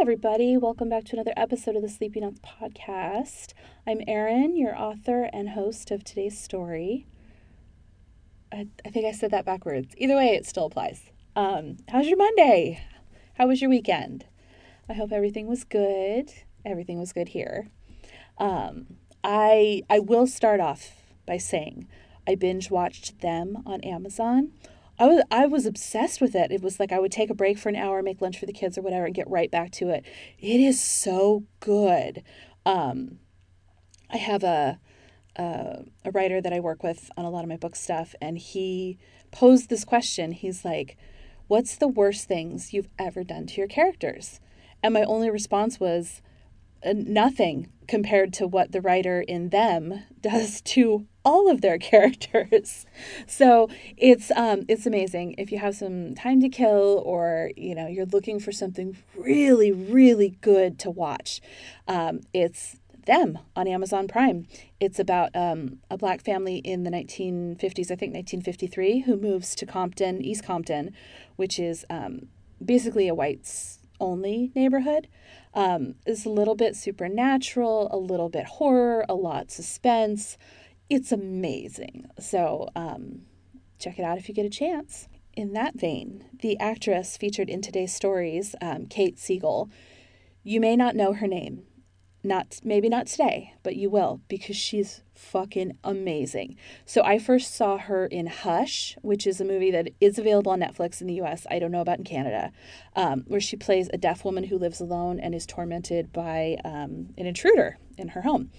everybody. Welcome back to another episode of the Sleepy Nuts podcast. I'm Erin, your author and host of today's story. I, I think I said that backwards. Either way, it still applies. Um, how's your Monday? How was your weekend? I hope everything was good. Everything was good here. Um, I I will start off by saying I binge watched them on Amazon. I was I was obsessed with it. It was like I would take a break for an hour, make lunch for the kids or whatever, and get right back to it. It is so good. Um, I have a, a a writer that I work with on a lot of my book stuff, and he posed this question. He's like, "What's the worst things you've ever done to your characters?" And my only response was, uh, "Nothing compared to what the writer in them does to all of their characters. So it's um, it's amazing if you have some time to kill or you know you're looking for something really really good to watch. Um, it's them on Amazon Prime. It's about um, a black family in the 1950s, I think 1953, who moves to Compton, East Compton, which is um, basically a whites only neighborhood. Um, it's a little bit supernatural, a little bit horror, a lot suspense it's amazing. So um, check it out if you get a chance. In that vein, the actress featured in today's stories, um, Kate Siegel, you may not know her name. Not maybe not today, but you will because she's fucking amazing. So I first saw her in Hush, which is a movie that is available on Netflix in the U.S. I don't know about in Canada, um, where she plays a deaf woman who lives alone and is tormented by um, an intruder in her home.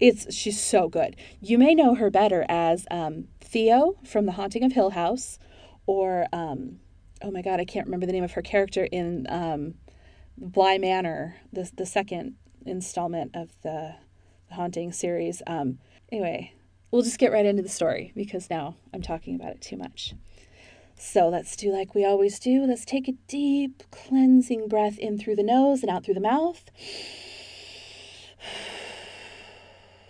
It's she's so good. You may know her better as um, Theo from The Haunting of Hill House, or um, oh my god, I can't remember the name of her character in um, Bly Manor, the the second installment of the, the Haunting series. Um, anyway, we'll just get right into the story because now I'm talking about it too much. So let's do like we always do. Let's take a deep cleansing breath in through the nose and out through the mouth.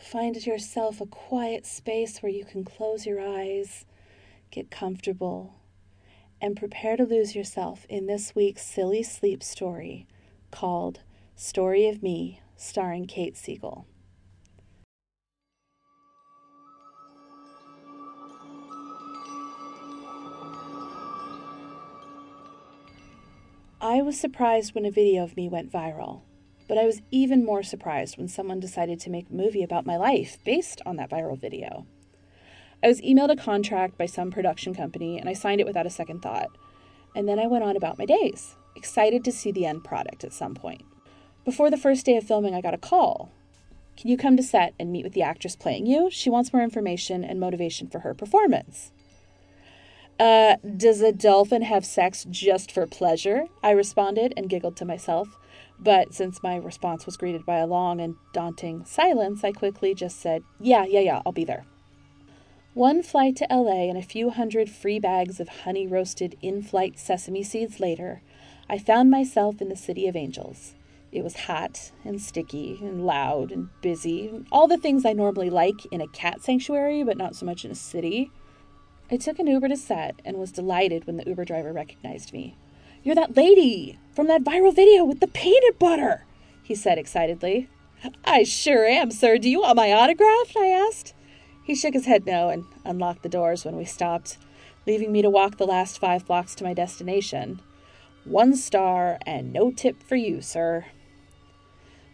Find yourself a quiet space where you can close your eyes, get comfortable, and prepare to lose yourself in this week's silly sleep story called Story of Me, starring Kate Siegel. I was surprised when a video of me went viral. But I was even more surprised when someone decided to make a movie about my life based on that viral video. I was emailed a contract by some production company and I signed it without a second thought. And then I went on about my days, excited to see the end product at some point. Before the first day of filming, I got a call. Can you come to set and meet with the actress playing you? She wants more information and motivation for her performance. Uh, does a dolphin have sex just for pleasure? I responded and giggled to myself. But since my response was greeted by a long and daunting silence, I quickly just said, Yeah, yeah, yeah, I'll be there. One flight to LA and a few hundred free bags of honey roasted in flight sesame seeds later, I found myself in the City of Angels. It was hot and sticky and loud and busy, all the things I normally like in a cat sanctuary, but not so much in a city. I took an Uber to set and was delighted when the Uber driver recognized me. You're that lady from that viral video with the peanut butter, he said excitedly. I sure am, sir. Do you want my autograph? I asked. He shook his head no and unlocked the doors when we stopped, leaving me to walk the last five blocks to my destination. One star and no tip for you, sir.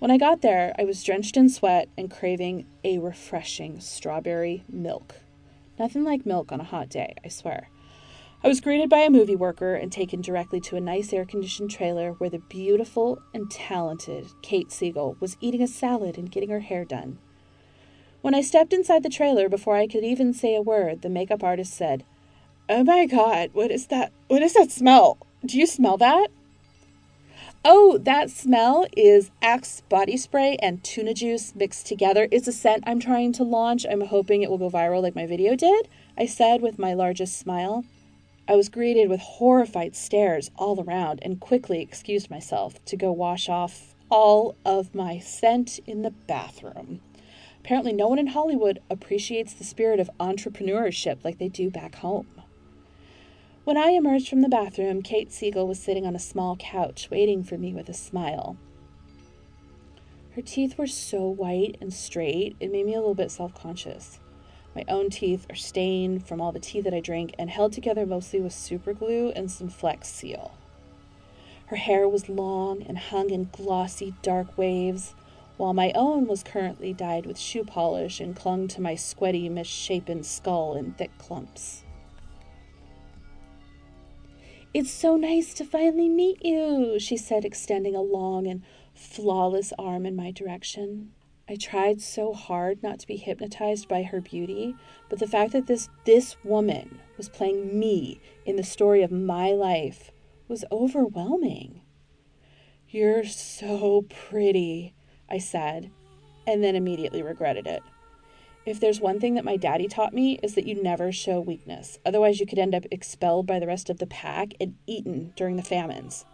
When I got there, I was drenched in sweat and craving a refreshing strawberry milk. Nothing like milk on a hot day, I swear. I was greeted by a movie worker and taken directly to a nice air conditioned trailer where the beautiful and talented Kate Siegel was eating a salad and getting her hair done. When I stepped inside the trailer, before I could even say a word, the makeup artist said, Oh my god, what is that? What is that smell? Do you smell that? Oh, that smell is Axe body spray and tuna juice mixed together. It's a scent I'm trying to launch. I'm hoping it will go viral like my video did, I said with my largest smile. I was greeted with horrified stares all around and quickly excused myself to go wash off all of my scent in the bathroom. Apparently, no one in Hollywood appreciates the spirit of entrepreneurship like they do back home. When I emerged from the bathroom, Kate Siegel was sitting on a small couch, waiting for me with a smile. Her teeth were so white and straight, it made me a little bit self conscious. My own teeth are stained from all the tea that I drink and held together mostly with super glue and some Flex Seal. Her hair was long and hung in glossy dark waves, while my own was currently dyed with shoe polish and clung to my sweaty, misshapen skull in thick clumps. It's so nice to finally meet you, she said, extending a long and flawless arm in my direction. I tried so hard not to be hypnotized by her beauty, but the fact that this this woman was playing me in the story of my life was overwhelming. You're so pretty, I said, and then immediately regretted it. If there's one thing that my daddy taught me is that you never show weakness. Otherwise, you could end up expelled by the rest of the pack and eaten during the famines.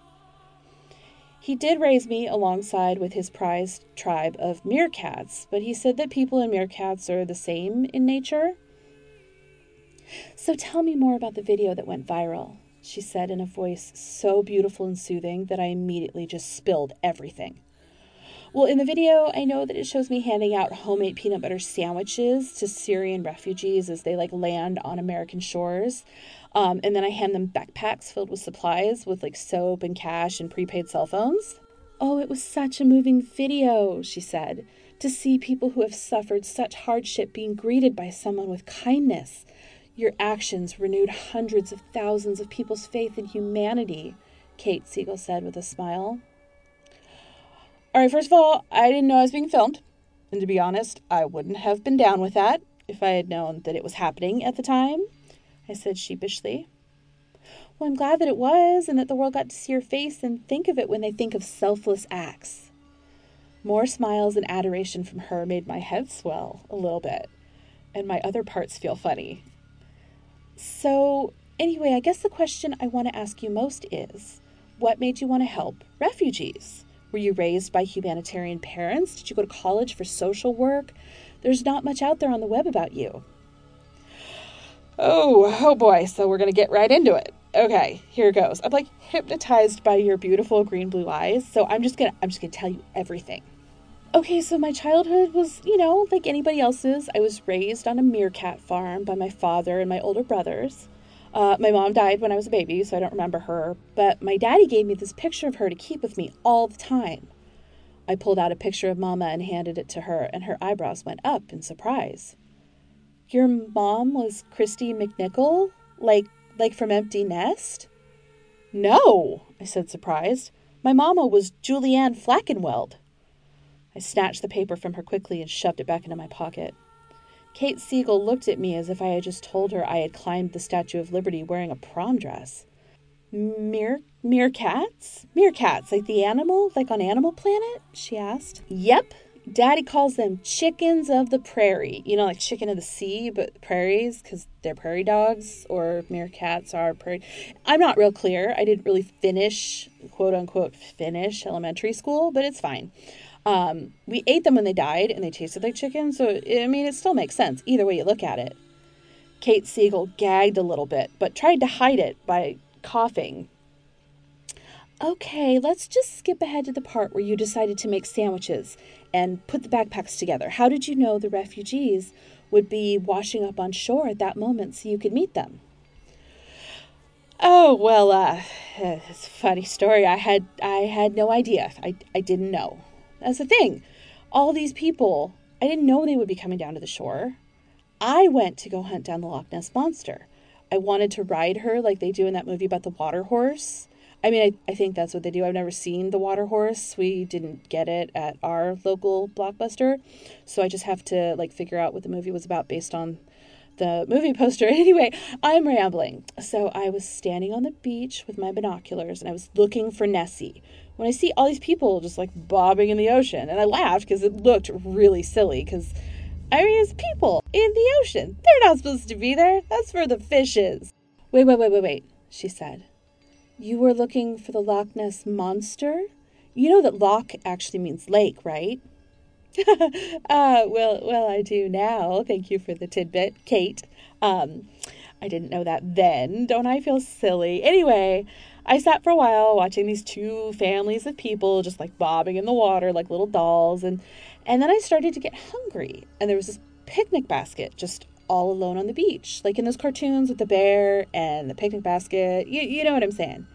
He did raise me alongside with his prized tribe of meerkats, but he said that people and meerkats are the same in nature. So tell me more about the video that went viral, she said in a voice so beautiful and soothing that I immediately just spilled everything. Well, in the video, I know that it shows me handing out homemade peanut butter sandwiches to Syrian refugees as they like land on American shores. Um, and then I hand them backpacks filled with supplies with like soap and cash and prepaid cell phones. Oh, it was such a moving video, she said, to see people who have suffered such hardship being greeted by someone with kindness. Your actions renewed hundreds of thousands of people's faith in humanity, Kate Siegel said with a smile. All right, first of all, I didn't know I was being filmed. And to be honest, I wouldn't have been down with that if I had known that it was happening at the time. I said sheepishly. Well, I'm glad that it was, and that the world got to see your face and think of it when they think of selfless acts. More smiles and adoration from her made my head swell a little bit, and my other parts feel funny. So, anyway, I guess the question I want to ask you most is what made you want to help refugees? Were you raised by humanitarian parents? Did you go to college for social work? There's not much out there on the web about you. Oh, oh boy. So we're going to get right into it. Okay, here goes. I'm like hypnotized by your beautiful green blue eyes. So I'm just going to I'm just going to tell you everything. Okay, so my childhood was, you know, like anybody else's. I was raised on a meerkat farm by my father and my older brothers. Uh, my mom died when I was a baby, so I don't remember her, but my daddy gave me this picture of her to keep with me all the time. I pulled out a picture of Mama and handed it to her, and her eyebrows went up in surprise. Your mom was Kristy McNichol? Like like from Empty Nest? No, I said surprised. My mama was Julianne Flackenweld. I snatched the paper from her quickly and shoved it back into my pocket. Kate Siegel looked at me as if I had just told her I had climbed the Statue of Liberty wearing a prom dress. Mere meerkats? Meerkats, like the animal, like on Animal Planet? she asked. Yep, Daddy calls them chickens of the prairie. You know, like chicken of the sea, but prairies because they're prairie dogs or meerkats are prairie. I'm not real clear. I didn't really finish, quote unquote, finish elementary school, but it's fine. Um, we ate them when they died and they tasted like chicken, so I mean, it still makes sense either way you look at it. Kate Siegel gagged a little bit, but tried to hide it by coughing Okay, let's just skip ahead to the part where you decided to make sandwiches and put the backpacks together. How did you know the refugees would be washing up on shore at that moment so you could meet them? Oh, well, uh, it's a funny story. I had I had no idea. I, I didn't know. That's the thing. All these people, I didn't know they would be coming down to the shore. I went to go hunt down the Loch Ness monster. I wanted to ride her like they do in that movie about the water horse. I mean, I, I think that's what they do. I've never seen the water horse. We didn't get it at our local blockbuster. So I just have to like figure out what the movie was about based on the movie poster. Anyway, I'm rambling. So I was standing on the beach with my binoculars and I was looking for Nessie when I see all these people just like bobbing in the ocean. And I laughed because it looked really silly because I mean, it's people in the ocean. They're not supposed to be there. That's for the fishes. Wait, wait, wait, wait, wait, she said. You were looking for the Loch Ness monster? You know that loch actually means lake, right? uh, well, well, I do now. Thank you for the tidbit, Kate. Um, I didn't know that then. Don't I feel silly? Anyway, I sat for a while watching these two families of people just like bobbing in the water like little dolls and and then I started to get hungry and there was this picnic basket just all alone on the beach, like in those cartoons with the bear and the picnic basket. You you know what I'm saying?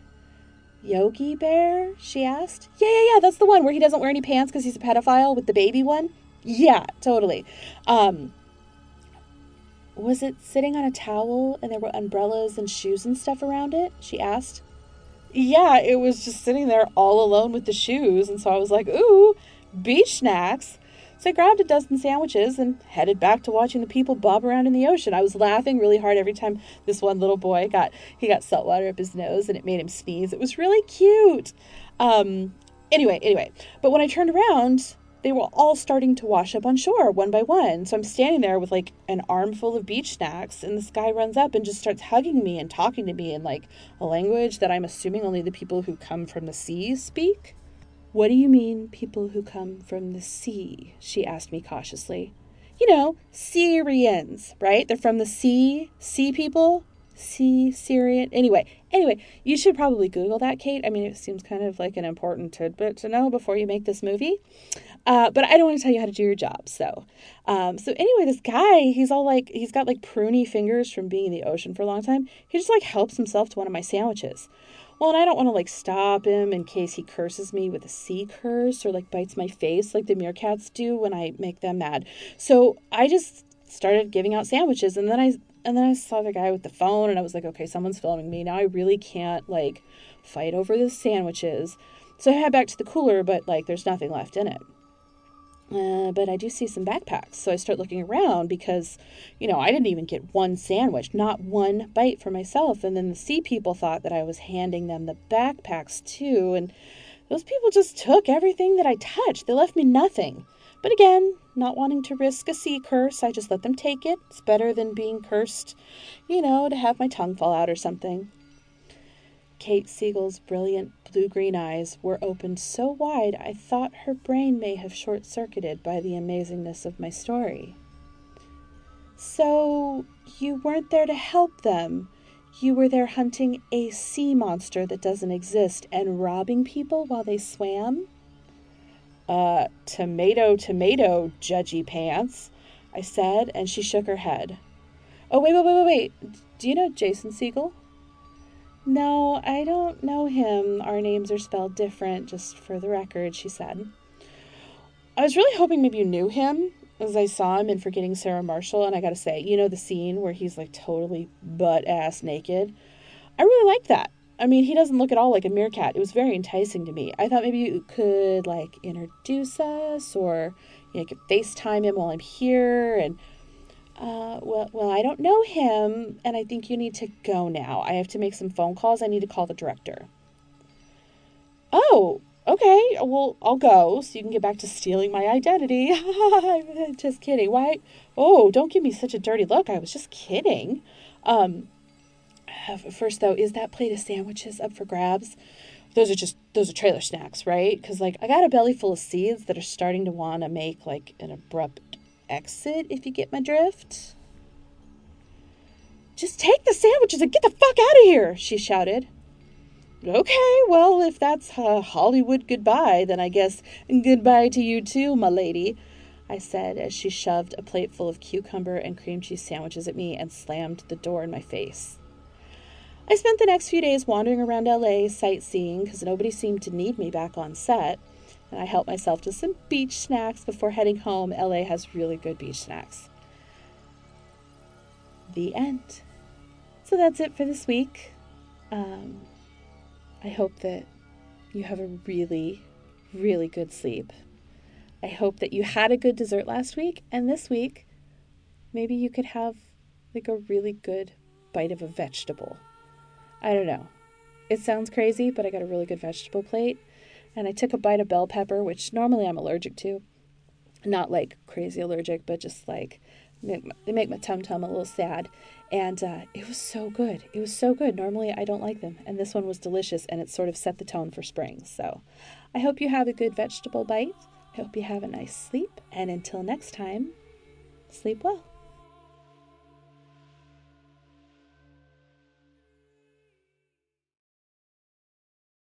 Yogi Bear? She asked. Yeah, yeah, yeah. That's the one where he doesn't wear any pants because he's a pedophile with the baby one. Yeah, totally. Um, was it sitting on a towel and there were umbrellas and shoes and stuff around it? She asked. Yeah, it was just sitting there all alone with the shoes. And so I was like, ooh, beach snacks. So I grabbed a dozen sandwiches and headed back to watching the people bob around in the ocean. I was laughing really hard every time this one little boy got he got salt water up his nose and it made him sneeze. It was really cute. Um, anyway, anyway, but when I turned around, they were all starting to wash up on shore one by one. So I'm standing there with like an armful of beach snacks, and this guy runs up and just starts hugging me and talking to me in like a language that I'm assuming only the people who come from the sea speak. What do you mean, people who come from the sea? She asked me cautiously. You know, Syrians, right? They're from the sea, sea people, sea Syrian. Anyway, anyway, you should probably Google that, Kate. I mean, it seems kind of like an important tidbit to know before you make this movie. Uh, but I don't want to tell you how to do your job. So, um, so anyway, this guy, he's all like, he's got like pruny fingers from being in the ocean for a long time. He just like helps himself to one of my sandwiches. Well, and I don't want to like stop him in case he curses me with a sea curse or like bites my face like the meerkats do when I make them mad. So I just started giving out sandwiches and then I and then I saw the guy with the phone and I was like, okay, someone's filming me. Now I really can't like fight over the sandwiches. So I head back to the cooler, but like there's nothing left in it. Uh, but I do see some backpacks. So I start looking around because, you know, I didn't even get one sandwich, not one bite for myself. And then the sea people thought that I was handing them the backpacks too. And those people just took everything that I touched. They left me nothing. But again, not wanting to risk a sea curse, I just let them take it. It's better than being cursed, you know, to have my tongue fall out or something. Kate Siegel's brilliant blue green eyes were opened so wide I thought her brain may have short circuited by the amazingness of my story. So, you weren't there to help them. You were there hunting a sea monster that doesn't exist and robbing people while they swam? Uh, tomato, tomato, judgy pants, I said, and she shook her head. Oh, wait, wait, wait, wait, wait. Do you know Jason Segel? No, I don't know him. Our names are spelled different, just for the record, she said. I was really hoping maybe you knew him as I saw him in Forgetting Sarah Marshall, and I gotta say, you know the scene where he's like totally butt ass naked? I really like that. I mean, he doesn't look at all like a meerkat. It was very enticing to me. I thought maybe you could like introduce us or you know, could FaceTime him while I'm here and uh, well, well, I don't know him, and I think you need to go now. I have to make some phone calls. I need to call the director. Oh, okay. Well, I'll go so you can get back to stealing my identity. just kidding. Why? Oh, don't give me such a dirty look. I was just kidding. Um, first though, is that plate of sandwiches up for grabs? Those are just those are trailer snacks, right? Because like I got a belly full of seeds that are starting to want to make like an abrupt exit, if you get my drift. Just take the sandwiches and get the fuck out of here, she shouted. Okay, well, if that's a Hollywood goodbye, then I guess goodbye to you too, my lady, I said as she shoved a plate full of cucumber and cream cheese sandwiches at me and slammed the door in my face. I spent the next few days wandering around LA sightseeing because nobody seemed to need me back on set and I helped myself to some beach snacks before heading home. LA has really good beach snacks. The end. So that's it for this week. Um, I hope that you have a really, really good sleep. I hope that you had a good dessert last week, and this week, maybe you could have like a really good bite of a vegetable. I don't know. It sounds crazy, but I got a really good vegetable plate and I took a bite of bell pepper, which normally I'm allergic to. Not like crazy allergic, but just like they make my tum tum a little sad. And uh, it was so good. It was so good. Normally I don't like them, and this one was delicious, and it sort of set the tone for spring. So I hope you have a good vegetable bite. I hope you have a nice sleep, and until next time, sleep well.